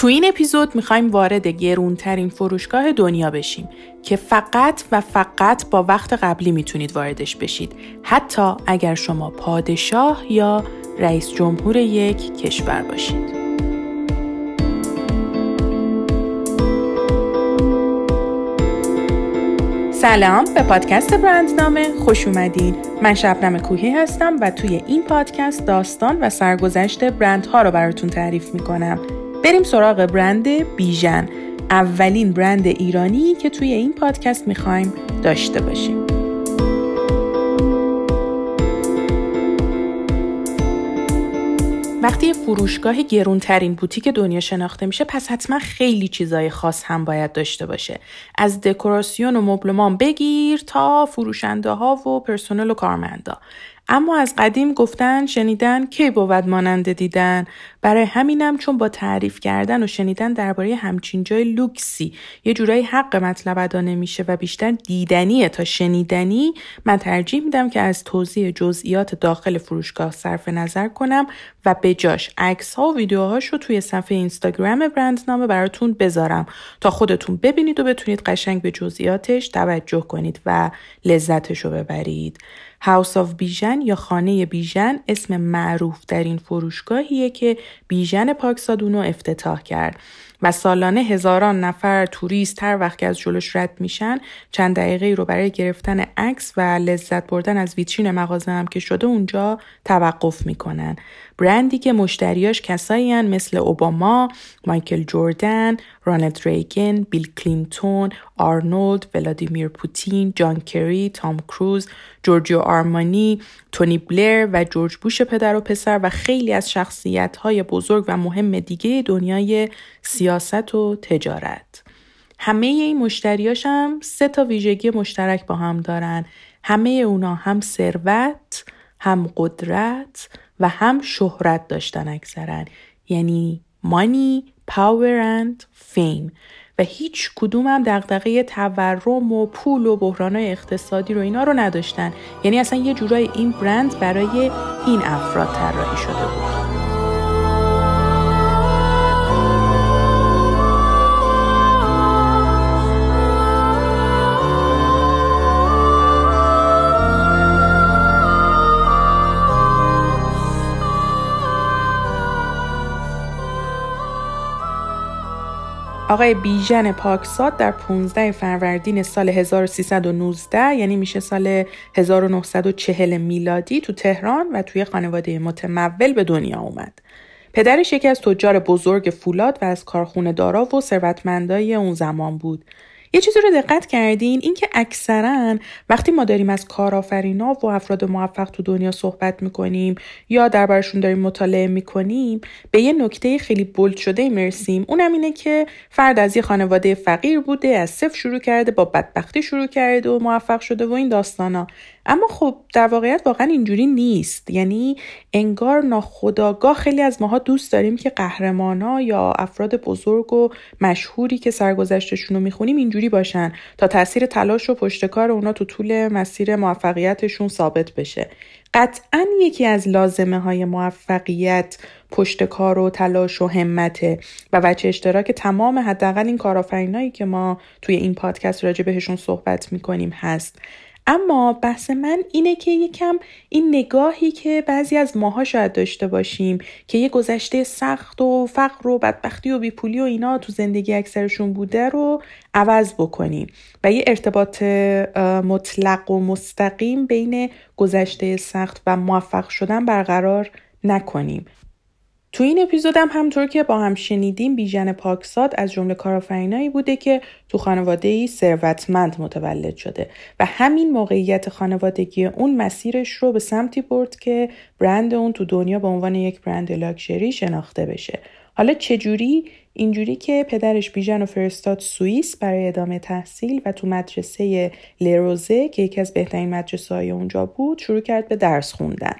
تو این اپیزود می‌خوایم وارد گرونترین فروشگاه دنیا بشیم که فقط و فقط با وقت قبلی می‌تونید واردش بشید. حتی اگر شما پادشاه یا رئیس جمهور یک کشور باشید. سلام به پادکست برندنامه خوش اومدین. من شبنم کوهی هستم و توی این پادکست داستان و سرگذشت برندها رو براتون تعریف می‌کنم. بریم سراغ برند بیژن اولین برند ایرانی که توی این پادکست می‌خوایم داشته باشیم. وقتی فروشگاه گرونترین بوتیک دنیا شناخته میشه پس حتما خیلی چیزای خاص هم باید داشته باشه. از دکوراسیون و مبلمان بگیر تا فروشنده ها و پرسنل و کارمندا. اما از قدیم گفتن شنیدن کی بود ماننده دیدن. برای همینم چون با تعریف کردن و شنیدن درباره همچین جای لوکسی یه جورایی حق مطلب ادا نمیشه و بیشتر دیدنیه تا شنیدنی من ترجیح میدم که از توضیح جزئیات داخل فروشگاه صرف نظر کنم و به جاش عکس ها و ویدیوهاش رو توی صفحه اینستاگرام برندنامه براتون بذارم. تا خودتون ببینید و بتونید قشنگ به جزئیاتش توجه کنید و لذتش رو ببرید. House of بیژن یا خانه بیژن اسم معروف در این فروشگاهیه که بیژن پاکزاد اونو افتتاح کرد و سالانه هزاران نفر توریست هر وقت که از جلوش رد میشن چند دقیقه رو برای گرفتن عکس و لذت بردن از ویترین مغازه هم که شده اونجا توقف می‌کنن. برندی که مشتریاش کسایی مثل اوباما، مایکل جوردن، رونالد ریگن، بیل کلینتون، آرنولد، ولادیمیر پوتین، جان کری، تام کروز، جورجیو آرمانی، تونی بلر و جورج بوش پدر و پسر و خیلی از شخصیت های بزرگ و مهم دیگه دنیای سیاست و تجارت. همه این مشتریاش هم سه تا ویژگی مشترک با هم دارن. همه اونا هم ثروت، هم قدرت و هم شهرت داشتن اکثرا. یعنی money, power and fame و هیچ کدوم هم دقدقه تورم و پول و بحرانهای اقتصادی رو اینا رو نداشتن. یعنی اصلا یه جورای این برند برای این افراد طراحی شده بود. آقای بیژن پاکساد در 15 فروردین سال 1319 یعنی میشه سال 1940 میلادی تو تهران و توی خانواده متمول به دنیا اومد. پدرش یکی از تجار بزرگ فولاد و از کارخونه دارا و ثروتمندای اون زمان بود یه چیزی رو دقت کردین اینکه اکثرا وقتی ما داریم از کارآفرینا و افراد موفق تو دنیا صحبت می‌کنیم یا دربارشون داریم مطالعه می‌کنیم به یه نکته خیلی بولد شده مرسیم اونم اینه که فرد از یه خانواده فقیر بوده از صفر شروع کرده با بدبختی شروع کرده و موفق شده و این داستانا. اما خب در واقعیت واقعا اینجوری نیست. یعنی انگار ناخداگاه خیلی از ماها دوست داریم که قهرمانا یا افراد بزرگ و مشهوری که سرگذشتشون رو می‌خونیم اینجوری باشن تا تاثیر تلاش و پشتکار اونا تو طول مسیر موفقیتشون ثابت بشه. قطعا یکی از لازمه های موفقیت پشت کار و تلاش و همته و وچه اشتراک تمام حداقل این کارآفرینایی که ما توی این پادکست راجع بهشون صحبت می‌کنیم هست. اما بحث من اینه که یکم این نگاهی که بعضی از ماها شاید داشته باشیم که یه گذشته سخت و فقر و بدبختی و بیپولی و اینا تو زندگی اکثرشون بوده رو عوض بکنیم و یه ارتباط مطلق و مستقیم بین گذشته سخت و موفق شدن برقرار نکنیم. تو این اپیزودم هم همطور که با هم شنیدیم بیژن پاکساد از جمله کارآفرینایی بوده که تو خانواده ثروتمند متولد شده و همین موقعیت خانوادگی اون مسیرش رو به سمتی برد که برند اون تو دنیا به عنوان یک برند لاکچری شناخته بشه. حالا چجوری؟ اینجوری که پدرش بیژن و فرستاد سوئیس برای ادامه تحصیل و تو مدرسه لروزه که یکی از بهترین مدرسه های اونجا بود شروع کرد به درس خوندن.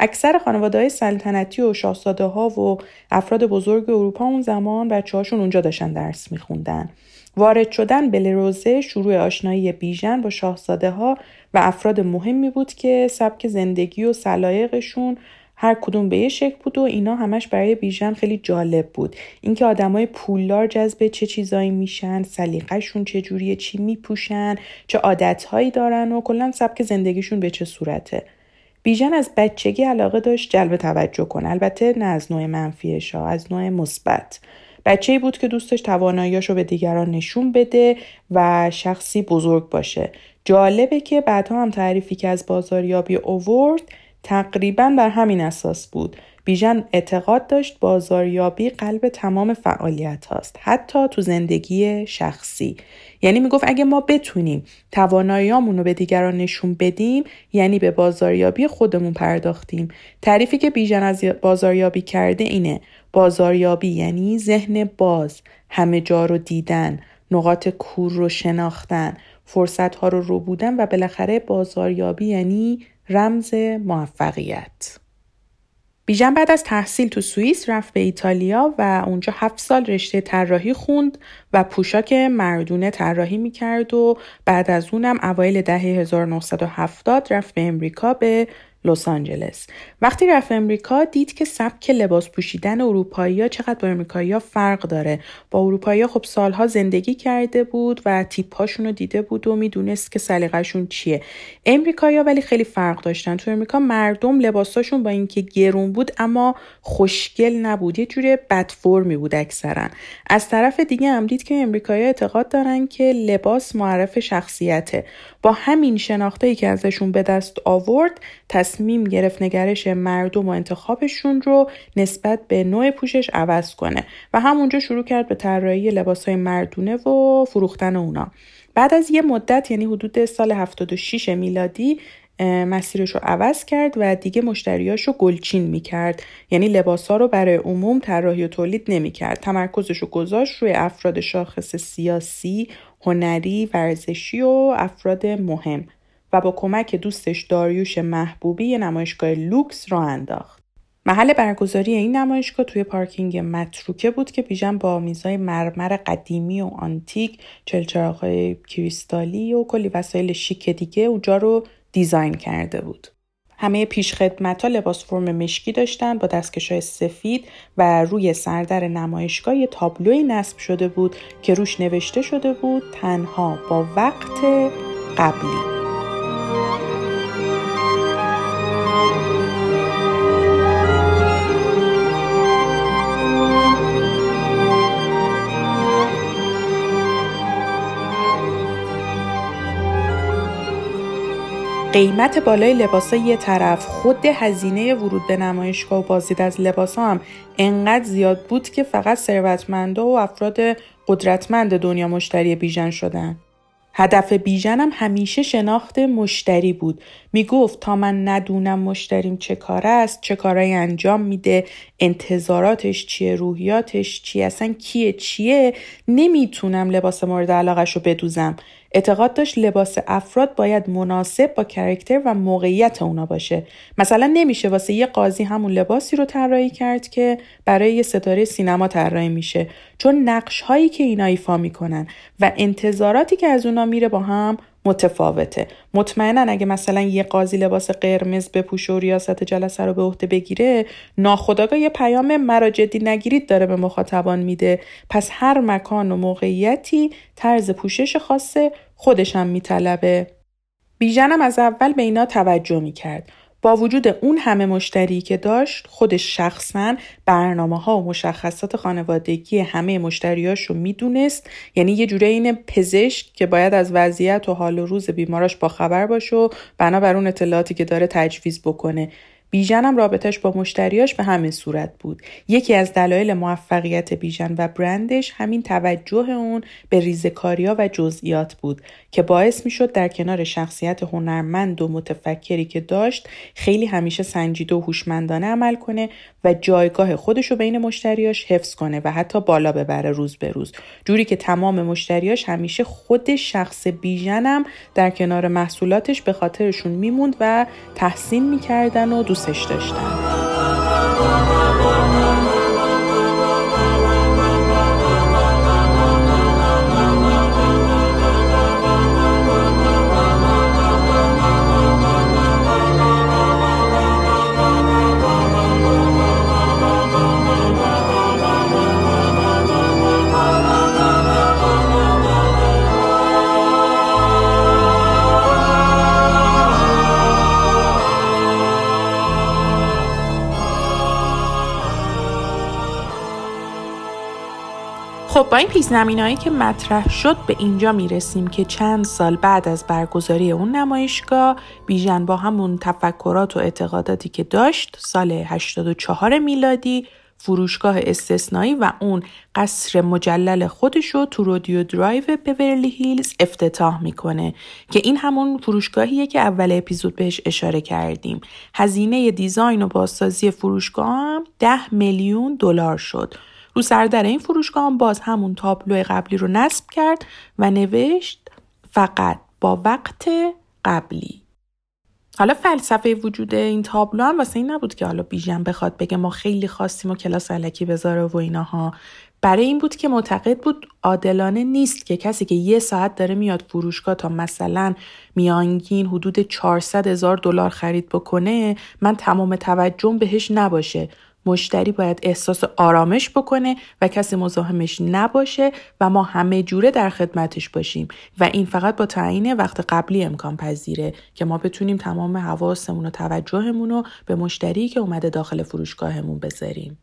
اکثر خانواده های سلطنتی و شاهزاده ها و افراد بزرگ اروپا اون زمان بچه هاشون اونجا داشتن درس میخوندن. وارد شدن به لروزه شروع آشنایی بیژن با شاهزاده ها و افراد مهمی بود که سبک زندگی و سلایقشون هر کدوم به یه شکل بود و اینا همش برای بیژن خیلی جالب بود اینکه آدمای پولدار جذب چه چیزایی میشن سلیقهشون چه جوریه چی میپوشن چه عادتهایی دارن و کلا سبک زندگیشون به چه صورته بیژن از بچگی علاقه داشت جلب توجه کنه. البته نه از نوع منفیش از نوع مثبت. بچه بود که دوستش تواناییاشو به دیگران نشون بده و شخصی بزرگ باشه. جالبه که بعدها هم تعریفی که از بازاریابی اوورد تقریبا بر همین اساس بود. بیژن اعتقاد داشت بازاریابی قلب تمام فعالیت هاست حتی تو زندگی شخصی. یعنی می‌گفت اگه ما بتونیم تواناییامون رو به دیگران نشون بدیم یعنی به بازاریابی خودمون پرداختیم. تعریفی که بیژن از بازاریابی کرده اینه بازاریابی یعنی ذهن باز همه جا رو دیدن نقاط کور رو شناختن فرصت ها رو رو بودن و بالاخره بازاریابی یعنی رمز موفقیت. بیژن بعد از تحصیل تو سوئیس رفت به ایتالیا و اونجا هفت سال رشته طراحی خوند و پوشاک مردونه طراحی می‌کرد و بعد از اونم اوایل دهه 1970 رفت به امریکا به لس آنجلس. وقتی رفت امریکا دید که سبک لباس پوشیدن اروپایی چقدر با امریکایی فرق داره. با اروپایی خب سالها زندگی کرده بود و تیپاشون رو دیده بود و می‌دونست که سلیقهشون چیه. امریکایی ولی خیلی فرق داشتن. تو امریکا مردم لباساشون با اینکه گرون بود اما خوشگل نبود. یه جوری بد فرمی بود اکثرا. از طرف دیگه هم دید که امریکایی اعتقاد دارن که لباس معرف شخصیته. با همین شناخته‌ای که ازشون به دست آورد تصمیم گرفت نگرش مردم و انتخابشون رو نسبت به نوع پوشش عوض کنه و همونجا شروع کرد به طراحی لباسهای مردونه و فروختن اونا. بعد از یه مدت یعنی حدود سال 76 میلادی مسیرش رو عوض کرد و دیگه مشتریاش رو گلچین می‌کرد. یعنی لباس رو برای عموم طراحی و تولید نمی‌کرد. تمرکزش رو گذاشت روی افراد شاخص سیاسی هنری ورزشی و افراد مهم. و با کمک دوستش داریوش محبوبی یه نمایشگاه لوکس را انداخت. محل برگزاری این نمایشگاه توی پارکینگ متروکه بود که بیژن با میزای مرمر قدیمی و آنتیک چلچراغهای کریستالی و کلی وسایل شیک دیگه اونجا رو دیزاین کرده بود. همه پیشخدمت ها لباس فرم مشکی داشتن با دستکش های سفید و روی سردر نمایشگاه یه تابلوی نصب شده بود که روش نوشته شده بود تنها با وقت قبلی. قیمت بالای لباسا یه طرف. خود هزینه ورود به نمایشگاه و بازدید از لباس هم انقدر زیاد بود که فقط ثروتمندا و افراد قدرتمند دنیا مشتری بیژن شدن. هدف بیژنم همیشه شناخت مشتری بود. می‌گفت تا من ندونم مشتریم چه کار است چه کارایی انجام میده انتظاراتش چیه روحیاتش چیه اصلا کیه چیه نمی‌تونم لباس مورد علاقش رو بدوزم. اعتقاد داشت لباس افراد باید مناسب با کرکتر و موقعیت اونا باشه. مثلا نمیشه واسه یه قاضی همون لباسی رو طراحی کرد که برای یه ستاره سینما طراحی میشه. چون نقش هایی که اینا ایفا می‌کنن و انتظاراتی که از اونا میره با هم متفاوته. مطمئنا اگه مثلا یه قاضی لباس قرمز بپوشه و ریاست جلسه رو به عهده بگیره ناخداگاه یه پیام مرا جدی نگیرید داره به مخاطبان میده. پس هر مکان و موقعیتی طرز پوشش خاصه خودش هم میطلبه. بیژنم از اول به اینا توجه می‌کرد. با وجود اون همه مشتری که داشت خودش شخصا برنامه ها و مشخصات خانوادگی همه مشتریاش رو می‌دونست. یعنی یه جوره این پزشک که باید از وضعیت و حال و روز بیماراش با خبر باشه و بنابر اون اطلاعاتی که داره تجویز بکنه. بیژن رابطش با مشتریاش به همین صورت بود. یکی از دلایل موفقیت بیژن و برندش همین توجه اون به ریزکاریا و جزئیات بود که باعث می‌شد در کنار شخصیت هنرمند و متفکری که داشت خیلی همیشه سنجیده و هوشمندانه عمل کنه و جایگاه خودش رو بین مشتریاش حفظ کنه و حتی بالا ببره روز به روز. جوری که تمام مشتریاش همیشه خود شخص بیژنم در کنار محصولاتش به خاطرشون میموند و تحسین می‌کردن و دوستش داشتن خب با این پیش هایی که مطرح شد به اینجا می‌رسیم که چند سال بعد از برگزاری اون نمایشگاه بیژن با همون تفکرات و اعتقاداتی که داشت سال 84 میلادی فروشگاه استثنایی و اون قصر مجلل خودش رو تو رودیو درایو بورلی هیلز افتتاح می‌کنه که این همون فروشگاهیه که اول اپیزود بهش اشاره کردیم. هزینه design و بازسازی فروشگاه هم 10 میلیون دلار شد. رو سردر این فروشگاه هم باز همون تابلو قبلی رو نصب کرد و نوشت فقط با وقت قبلی. حالا فلسفه وجود این تابلو هم واسه این نبود که حالا بیژن بخواد بگه ما خیلی خواستیم و کلاس علکی بذاره و ایناها. برای این بود که معتقد بود عادلانه نیست که کسی که یه ساعت داره میاد فروشگاه تا مثلا میانگین حدود 400 هزار دلار خرید بکنه من تمام توجهم بهش نباشه. مشتری باید احساس آرامش بکنه و کسی مزاحمش نباشه و ما همه جوره در خدمتش باشیم و این فقط با تعیین وقت قبلی امکان پذیره که ما بتونیم تمام حواسمون و توجهمون رو به مشتری که اومده داخل فروشگاهمون بذاریم.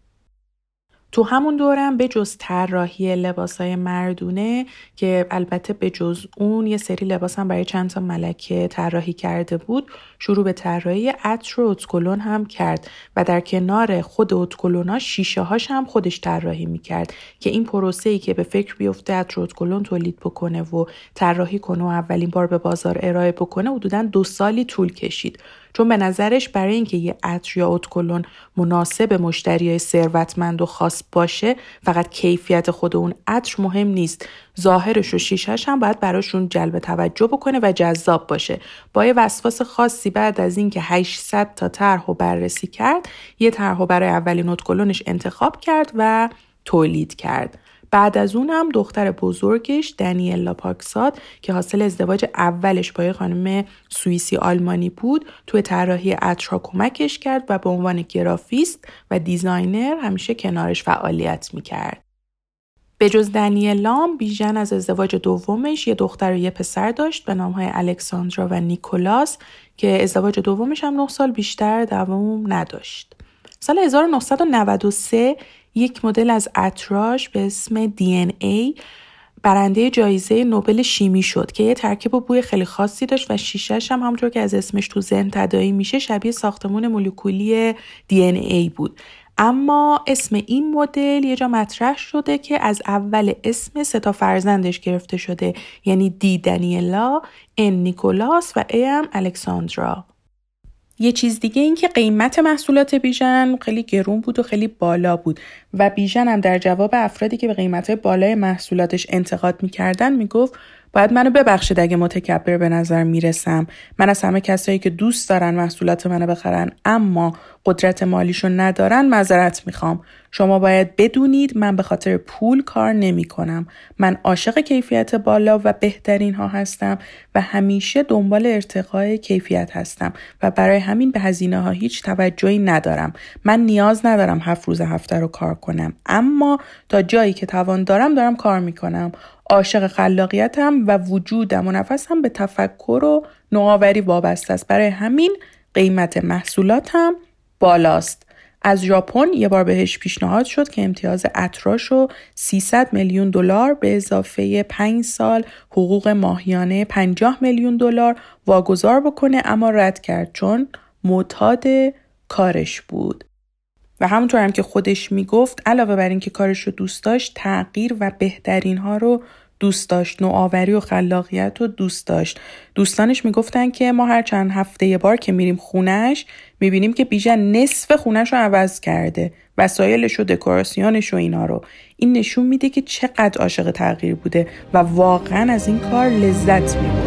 تو همون دورم به جز طراحی لباسای مردونه که البته به جز اون یه سری لباس هم برای چند تا ملکه طراحی کرده بود شروع به طراحی عطر و اتکلون هم کرد. و در کنار خود اتکلونا شیشه هاش هم خودش طراحی می‌کرد که این پروسه ای که به فکر بیفته عطر اتکلون تولید بکنه و طراحی کنه و اولین بار به بازار ارائه بکنه حدودا دو سالی طول کشید. چون به نظرش برای اینکه یه عطر یا اتکلون مناسب مشتری ثروتمند و خاص باشه فقط کیفیت خود اون عطر مهم نیست. ظاهرش و شیشش هم باید براشون جلب توجه بکنه و جذاب باشه. با یه وسواس خاصی بعد از اینکه 800 تا طرح و بررسی کرد یه طرح برای اولین ادکلنش انتخاب کرد و تولید کرد. بعد از اون هم دختر بزرگش دنیلا پاکزاد که حاصل ازدواج اولش با خانم سوئیسی آلمانی بود توی طراحی عطرها کمکش کرد و به عنوان گرافیست و designer همیشه کنارش فعالیت می‌کرد. به جز دنیلا هم بیژن از ازدواج دومش یه دختر و یه پسر داشت به نامهای الکساندرا و نیکولاس که ازدواج دومش هم 9 سال بیشتر دوام نداشت. سال 1993 یک مدل از اتراش به اسم DNA برنده جایزه نوبل شیمی شد که یه ترکیب و بوی خیلی خاصی داشت و شیشش هم همونطور که از اسمش تو ذهن تدایی میشه شبیه ساختمون مولکولی DNA بود. اما اسم این مدل یه جا مطرح شده که از اول اسم سه تا فرزندش گرفته شده یعنی دی دنیلا، ان نیکولاس و ام الکساندرا. یه چیز دیگه این که قیمت محصولات بیژن خیلی گرون بود و خیلی بالا بود و بیژن هم در جواب افرادی که به قیمت بالای محصولاتش انتقاد می‌کردن می‌گفت باید منو ببخشید اگه متکبر به نظر می‌رسم. من از همه کسایی که دوست دارن محصولات منو بخرن اما قدرت مالیشو ندارن معذرت می‌خوام شما باید بدونید من به خاطر پول کار نمی کنم. من عاشق کیفیت بالا و بهترین ها هستم و همیشه دنبال ارتقای کیفیت هستم و برای همین به هزینه ها هیچ توجهی ندارم. من نیاز ندارم هفت روز هفته رو کار کنم اما تا جایی که توان دارم دارم کار می‌کنم. عاشق خلاقیتم و وجودم و نفسم به تفکر و نوآوری وابسته است برای همین قیمت محصولاتم بالاست. از ژاپن یه بار بهش پیشنهاد شد که امتیاز اتراش رو 300 میلیون دلار به اضافه 5 سال حقوق ماهیانه 50 میلیون دلار واگذار بکنه اما رد کرد چون معتاد کارش بود. و همونطور هم که خودش می‌گفت علاوه بر اینکه کارش رو دوست داشت تغییر و بهترین ها رو دوست داشت نوآوری و خلاقیت رو دوست داشت. دوستانش می‌گفتن که ما هر چند هفته یه بار که میریم خونش می‌بینیم که بیژن نصف خونش رو عوض کرده. وسایلش و دکوراسیونش و اینا رو. این نشون میده که چقدر عاشق تغییر بوده و واقعا از این کار لذت میبرده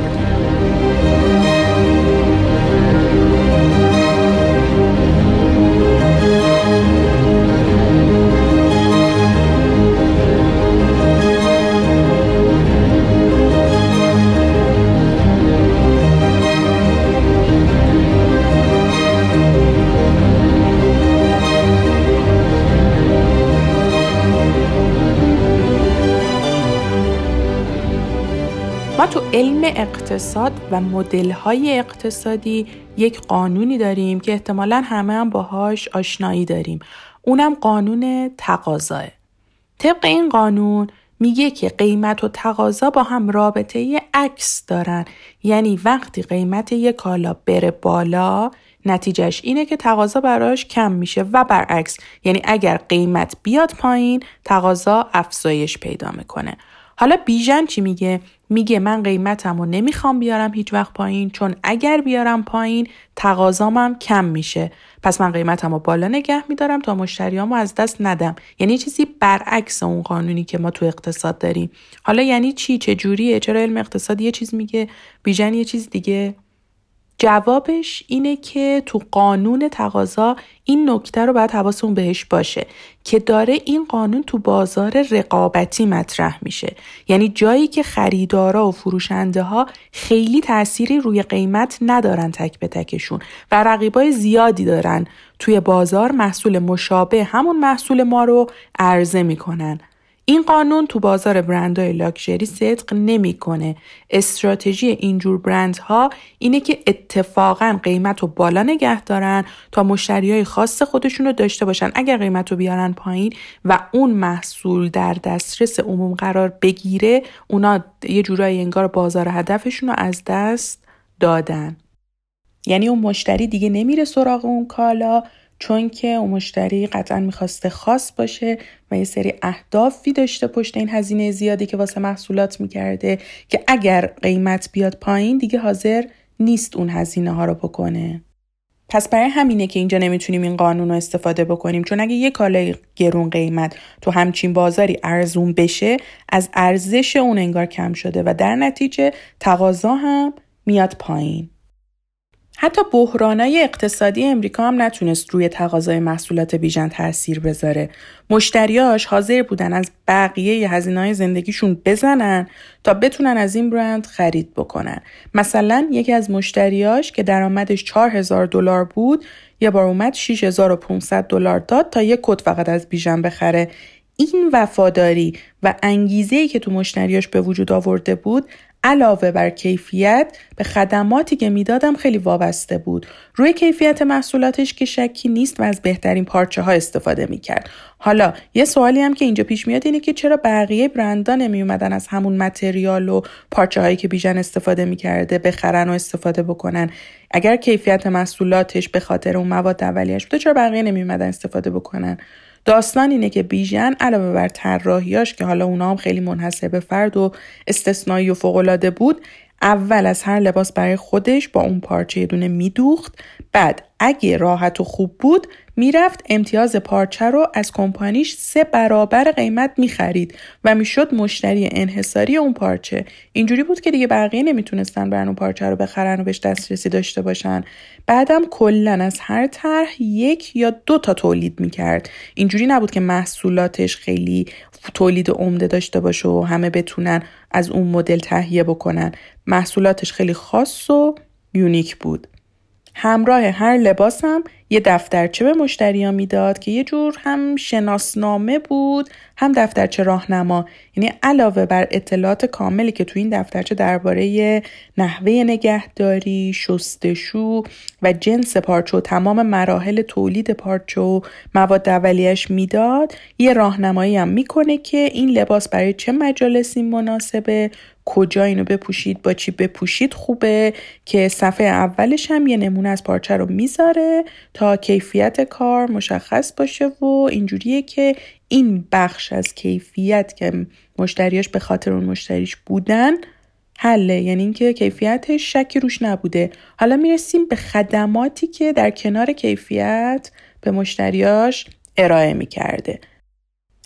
علم اقتصاد و مدل های اقتصادی یک قانونی داریم که احتمالا همه هم باهاش آشنایی داریم. اونم قانون تقاضاه. طبق این قانون میگه که قیمت و تقاضا با هم رابطه عکس دارن. یعنی وقتی قیمت یک کالا بره بالا نتیجهش اینه که تقاضا براش کم میشه و برعکس. یعنی اگر قیمت بیاد پایین تقاضا افزایش پیدا می‌کنه. حالا بیژن چی میگه؟ میگه من قیمتم رو نمی‌خوام بیارم هیچ وقت پایین چون اگر بیارم پایین تقاضامم کم میشه. پس من قیمتم رو بالا نگه میدارم تا مشتریامو از دست ندم. یعنی چیزی برعکس اون قانونی که ما تو اقتصاد داریم. حالا یعنی چی؟ چه جوریه؟ چرا علم اقتصاد یه چیز میگه؟ بیژن یه چیز دیگه؟ جوابش اینه که تو قانون تقاضا این نکته رو باید حواسمون بهش باشه که داره این قانون تو بازار رقابتی مطرح میشه. یعنی جایی که خریدارا و فروشنده ها خیلی تأثیری روی قیمت ندارن تک به تکشون و رقیبای زیادی دارن. توی بازار محصول مشابه همون محصول ما رو عرضه می‌کنن. این قانون تو بازار برندهای لاکچری صدق نمی‌کنه. استراتژی اینجور برندها اینه که اتفاقا قیمت رو بالا نگه دارن تا مشتری های خاص خودشون رو داشته باشن. اگر قیمت رو بیارن پایین و اون محصول در دسترس عموم قرار بگیره اونا یه جورایی انگار بازار هدفشون رو از دست دادن. یعنی اون مشتری دیگه نمیره سراغ اون کالا چون که اون مشتری قطعا می‌خواسته خاص باشه و یه سری اهدافی داشته پشت این هزینه زیادی که واسه محصولات می‌کرده که اگر قیمت بیاد پایین دیگه حاضر نیست اون هزینه ها رو بکنه. پس برای همینه که اینجا نمی‌تونیم این قانون رو استفاده بکنیم. چون اگه یه کالای گرون قیمت تو همچین بازاری ارزون بشه از ارزش اون انگار کم شده و در نتیجه تقاضا هم میاد پایین. حتی بحرانای اقتصادی امریکا هم نتونست روی تقاضای محصولات بیژن تاثیر بذاره. مشتریاش حاضر بودن از بقیه هزینه های زندگیشون بزنن تا بتونن از این برند خرید بکنن. مثلا یکی از مشتریاش که درآمدش 4000 دلار بود یه بار اومد 6500 دلار داد تا یه کت فقط از بیژن بخره. این وفاداری و انگیزه که تو مشتریاش به وجود آورده بود علاوه بر کیفیت به خدماتی که می‌دادم خیلی وابسته بود. روی کیفیت محصولاتش که شکی نیست و از بهترین پارچه ها استفاده می‌کرد. حالا یه سوالی هم که اینجا پیش میاد اینه که چرا بقیه برندا نمی اومدن از همون متریال و پارچه هایی که بیژن استفاده می‌کرده بخرن و استفاده بکنن؟ اگر کیفیت محصولاتش به خاطر اون مواد اولیش بوده چرا بقیه نمی اومدن استفاده بکنن؟ داستان اینه که بیژن علاوه بر طراحیاش که حالا اونا هم خیلی منحصر به فرد و استثنایی و فوقالعاده بود اول از هر لباس برای خودش با اون پارچه دونه میدوخت. بعد اگه راحت و خوب بود می‌رفت امتیاز پارچه رو از کمپانیش سه برابر قیمت می‌خرید و می‌شد مشتری انحصاری اون پارچه. اینجوری بود که دیگه بقیه نمی‌تونستن برن اون پارچه رو بخرن و بهش دسترسی داشته باشن. بعدم کلا از هر طرح یک یا دو تا تولید می‌کرد. اینجوری نبود که محصولاتش خیلی تولید عمده داشته باشه و همه بتونن از اون مدل تهیه بکنن. محصولاتش خیلی خاص و یونیک بود. همراه هر لباسم یه دفترچه به مشتریا می‌داد که یه جور هم شناسنامه بود هم دفترچه راهنما. یعنی علاوه بر اطلاعات کاملی که تو این دفترچه درباره نحوه نگهداری شستشو و جنس پارچه و تمام مراحل تولید پارچه و مواد اولیش می‌داد یه راهنمایی هم می‌کنه که این لباس برای چه مجالسی مناسبه کجا اینو بپوشید با چی بپوشید خوبه که صفحه اولش هم یه نمونه از پارچه رو می‌ذاره تا کیفیت کار مشخص باشه و اینجوریه که این بخش از کیفیت که مشتریاش به خاطر اون مشتریش بودن حله. یعنی اینکه کیفیتش شکی روش نبوده. حالا می‌رسیم به خدماتی که در کنار کیفیت به مشتریاش ارائه می‌کرده.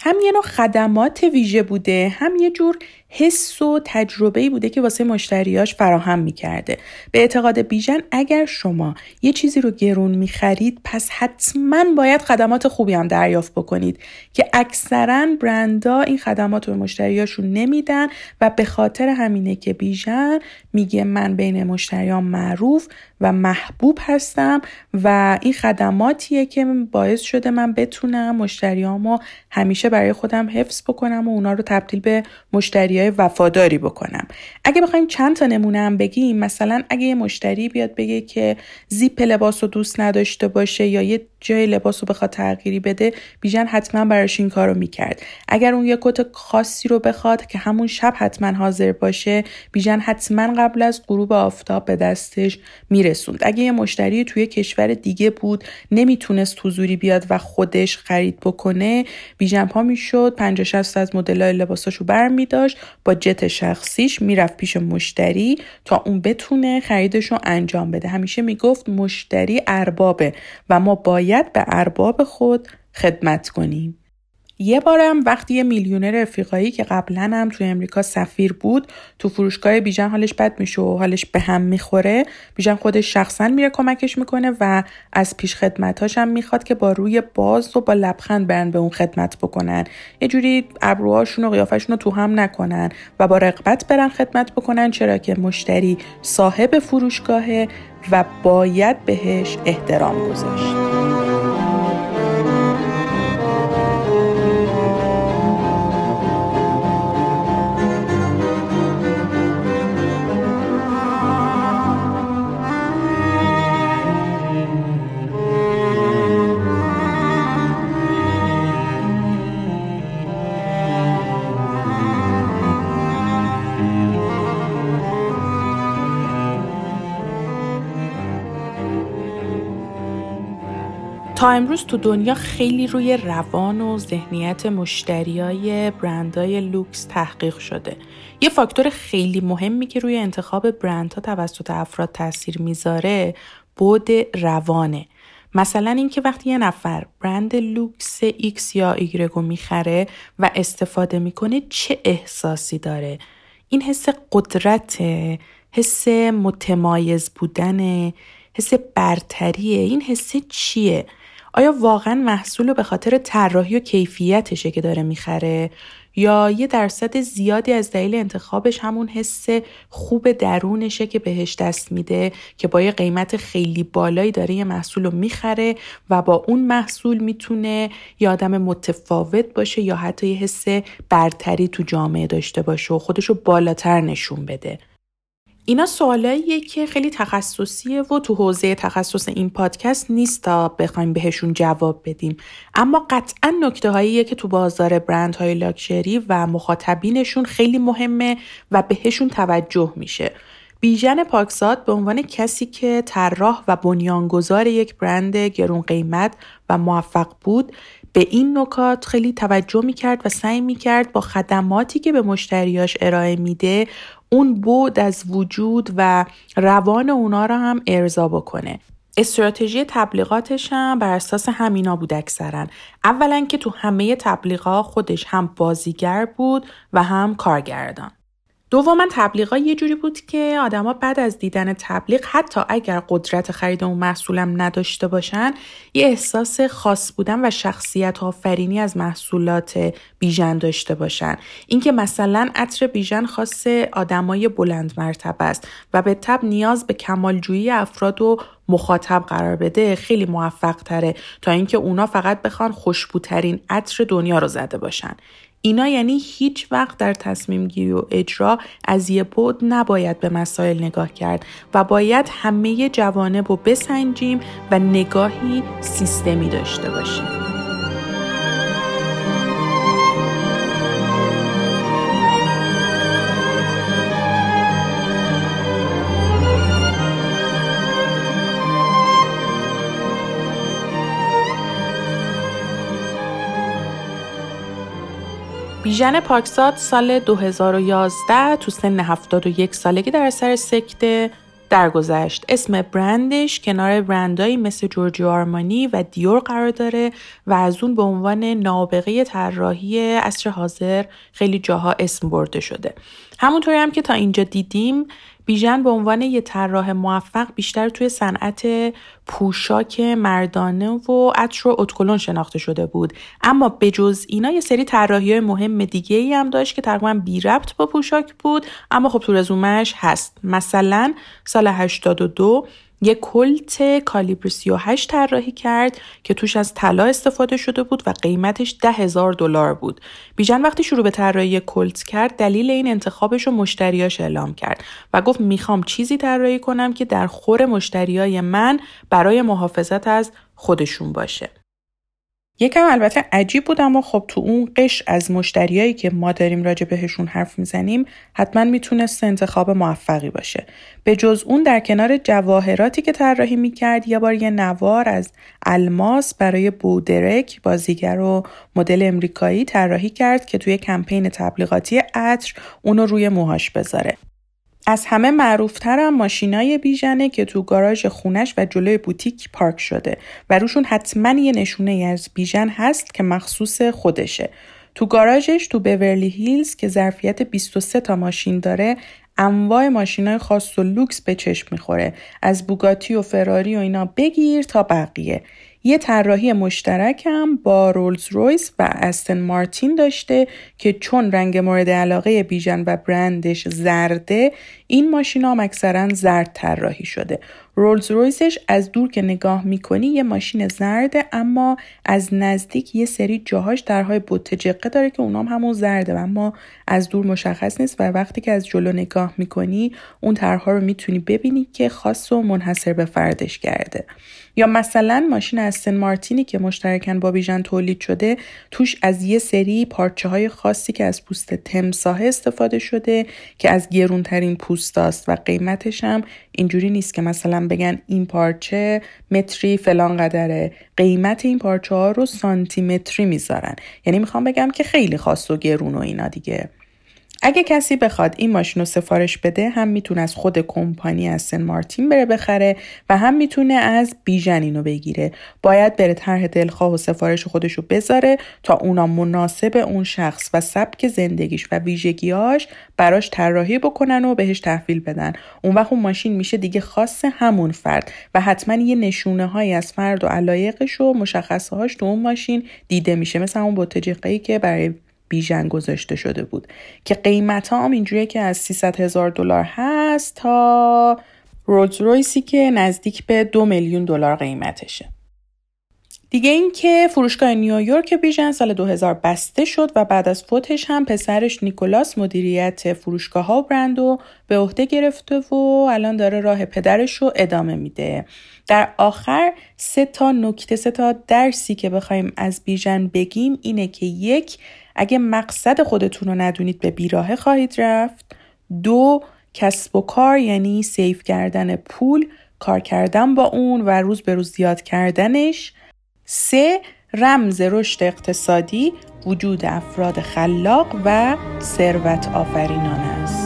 هم یه نوع خدمات ویژه بوده هم یه جور حس و تجربه بوده که واسه مشتریاش فراهم می‌کرده. به اعتقاد بیژن اگر شما یه چیزی رو گرون می‌خرید پس حتما باید خدمات خوبی هم دریافت بکنید که اکثرا برندا این خدمات رو به مشتریاشون نمیدن و به خاطر همینه که بیژن میگه من بین مشتریان معروف و محبوب هستم و این خدماتیه که باعث شده من بتونم مشتریامو همیشه برای خودم حفظ بکنم و اونا رو تبدیل به مشتری وفاداری بکنم. اگه بخوایم چند تا نمونه هم بگیم مثلا اگه یه مشتری بیاد بگه که زیپ لباس رو دوست نداشته باشه یا یه جای لباس رو بخواد تغییری بده بیژن حتما براش این کار رو می‌کرد. اگر اون یه کت خاصی رو بخواد که همون شب حتما حاضر باشه بیژن حتما قبل از غروب آفتاب به دستش میرسوند. اگه یه مشتری توی کشور دیگه بود نمی‌تونست حضوری بیاد و خودش خرید بکنه بیژن پا می‌شد 50 60 از مدلای لباساشو برمیداشت با جت شخصیش می‌رفت پیش مشتری تا اون بتونه خریدش رو انجام بده. همیشه می‌گفت مشتری اربابه و ما باید به ارباب خود خدمت کنیم. یه بارم وقتی یه میلیونر افریقایی که قبلا هم توی امریکا سفیر بود تو فروشگاه بیژن حالش بد میشه و حالش به هم می‌خوره بیژن خودش شخصا میره کمکش می‌کنه و از پیش خدمتاش هم می‌خواد که با روی باز و با لبخند برن به اون خدمت بکنن. یه جوری ابروهاشون و قیافشون رو تو هم نکنن و با رقبت برن خدمت بکنن چرا که مشتری صاحب فروشگاهه و باید بهش احترام گذاشت. امروز تو دنیا خیلی روی روان و ذهنیت مشتریای برندهای لوکس تحقیق شده. یه فاکتور خیلی مهمی که روی انتخاب برندها توسط افراد تاثیر می‌ذاره بعد روانه. مثلا اینکه وقتی یه نفر برند لوکس X یا Y رو می‌خره و استفاده می‌کنه چه احساسی داره این حس قدرت حس متمایز بودن حس برتریه این حس چیه آیا واقعا محصول به خاطر طراحی و کیفیتشه که داره می‌خره؟ یا یه درصد زیادی از دلیل انتخابش همون حس خوب درونشه که بهش دست میده که با یه قیمت خیلی بالایی داره یه محصول رو می‌خره و با اون محصول می‌تونه یه آدم متفاوت باشه یا حتی یه حس برتری تو جامعه داشته باشه و خودشو بالاتر نشون بده؟ اینا سوالاییه که خیلی تخصصیه و تو حوزه تخصص این پادکست نیست تا بخوایم بهشون جواب بدیم. اما قطعا نکته هاییه که تو بازار برند های لاکچری و مخاطبینشون خیلی مهمه و بهشون توجه میشه. بیژن پاکزاد به عنوان کسی که طراح و بنیانگذار یک برند گرون قیمت و موفق بود به این نکات خیلی توجه می‌کرد و سعی می‌کرد با خدماتی که به مشتریاش ارائه میده اون بود از وجود و روان اونا رو هم ارضا بکنه. استراتژی تبلیغاتش هم بر اساس همینا بود اکثرا. اولا که تو همه تبلیغات خودش هم بازیگر بود و هم کارگردان. دوما تبلیغا یه جوری بود که آدما بعد از دیدن تبلیغ حتی اگر قدرت خرید اون محصولم نداشته باشن یه احساس خاص بودن و شخصیت آفرینی از محصولات بیژن داشته باشن. اینکه مثلا عطر بیژن خاص آدمای بلند مرتبه است و به تب نیاز به کمالجویی افراد و مخاطب قرار بده خیلی موفق تره تا اینکه اونا فقط بخوان خوشبوترین عطر دنیا رو زده باشن. اینا یعنی هیچ وقت در تصمیم گیری و اجرا از یه بود نباید به مسائل نگاه کرد و باید همه جوانب رو بسنجیم و نگاهی سیستمی داشته باشیم. بیژن پاکزاد سال 2011 تو سن 71 سالگی در سر سکته درگذشت. اسم برندش کنار برندهایی مثل جورجیو آرمانی و دیور قرار داره و از اون به عنوان نابغه طراحی عصر حاضر خیلی جاها اسم برده شده. همونطوری هم که تا اینجا دیدیم بیژن به عنوان یه طراح موفق بیشتر توی صنعت پوشاک مردانه و عطر و اتکلون شناخته شده بود. اما به جز اینا یه سری طراحی مهم دیگه ای هم داشت که تقریبا بی ربط با پوشاک بود اما خب تو رزومش هست. مثلا سال 82 یه کلت کالیبر 38 طراحی کرد که توش از طلا استفاده شده بود و قیمتش ده هزار دلار بود. بیژن وقتی شروع به طراحی کلت کرد دلیل این انتخابش رو مشتریاش اعلام کرد و گفت می‌خوام چیزی طراحی کنم که در خور مشتریای من برای محافظت از خودشون باشه. یکم البته عجیب بود اما خب تو اون قش از مشتریایی که ما داریم راجع بهشون حرف می‌زنیم حتما می‌تونست انتخاب موفقی باشه. به جز اون در کنار جواهراتی که طراحی می‌کرد یه بار یه نوار از الماس برای بودرک بازیگر و مدل امریکایی طراحی کرد که توی کمپین تبلیغاتی عطر اونو روی موهاش بذاره. از همه معروفترم ماشینای بیژنه که تو گاراژ خونش و جلوی بوتیک پارک شده و روشون حتما یه نشونه از بیژن هست که مخصوص خودشه. تو گاراژش تو بورلی هیلز که ظرفیت 23 تا ماشین داره انواع ماشینای خاص و لوکس به چشم می‌خوره از بوگاتی و فراری و اینا بگیر تا بقیه یه طراحی مشترک هم با رولز رویس و استون مارتین داشته که چون رنگ مورد علاقه بیژن و برندش زرده این ماشین هم اکثرا زرد طراحی شده. رولز رویسش از دور که نگاه می‌کنی یه ماشین زرده اما از نزدیک یه سری جاهاش درهای بوت جقه داره که اونام همون زرده و اما از دور مشخص نیست و وقتی که از جلو نگاه می‌کنی اون طرحها رو می‌تونی ببینی که خاص و منحصر به فردش کرده. یا مثلا ماشین استن مارتینی که مشترکن با بیژن تولید شده توش از یه سری پارچه های خاصی که از پوست تمساه استفاده شده که از گرونترین پوستاست و قیمتش هم اینجوری نیست که مثلا بگن این پارچه متری فلان قدره. قیمت این پارچه ها رو سانتیمتری می‌ذارن. یعنی می‌خوام بگم که خیلی خاص و گرون و اینا دیگه. اگه کسی بخواد این ماشین رو سفارش بده هم می‌تونه از خود کمپانی از سن مارتین بره بخره و هم می‌تونه از بیژن اینو بگیره. باید بره طرح دلخواه و سفارش خودش رو بذاره تا اونا مناسب اون شخص و سبک زندگیش و ویژگیاش براش طراحی بکنن و بهش تحویل بدن. اون وقت اون ماشین میشه دیگه خاص همون فرد و حتما یه نشونه های از فرد و علایقش و مشخصه هاش تو اون ماشین دیده میشه. مثل اون بوتجقه که برای بیژن گذاشته شده بود. که قیمت هم اینجوریه که از 300 هزار دلار هست تا رولز رویسی که نزدیک به دو میلیون دلار قیمتشه. دیگه اینکه فروشگاه نیویورک بیژن سال 2000 بسته شد و بعد از فوتش هم پسرش نیکولاس مدیریت فروشگاه ها و برند به عهده گرفته و الان داره راه پدرش رو ادامه میده. در آخر سه تا نکته سه تا درسی که بخوایم از بیژن بگیم اینه که یک اگه مقصد خودتون رو ندونید به بیراهه خواهید رفت. دو کسب و کار یعنی سیف کردن پول کار کردن با اون و روز به روز زیاد کردنش. سه رمز رشد اقتصادی وجود افراد خلاق و ثروت آفرینان است.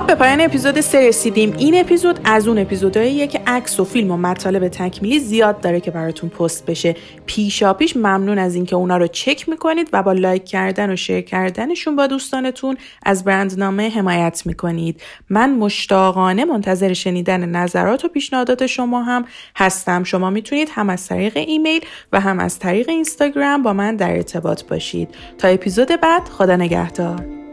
به پایان اپیزود سه رسیدیم. این اپیزود از اون اپیزودهاییه که عکس و فیلم و مطالب تکمیلی زیاد داره که براتون پست بشه. پیشا پیش ممنون از اینکه اونا رو چک می‌کنید و با لایک کردن و شیر کردنشون با دوستانتون از برندنامه حمایت می‌کنید. من مشتاقانه منتظر شنیدن نظرات و پیشنهادات شما هم هستم. شما می‌تونید هم از طریق ایمیل و هم از طریق اینستاگرام با من در ارتباط باشید. تا اپیزود بعد خدا نگهدار.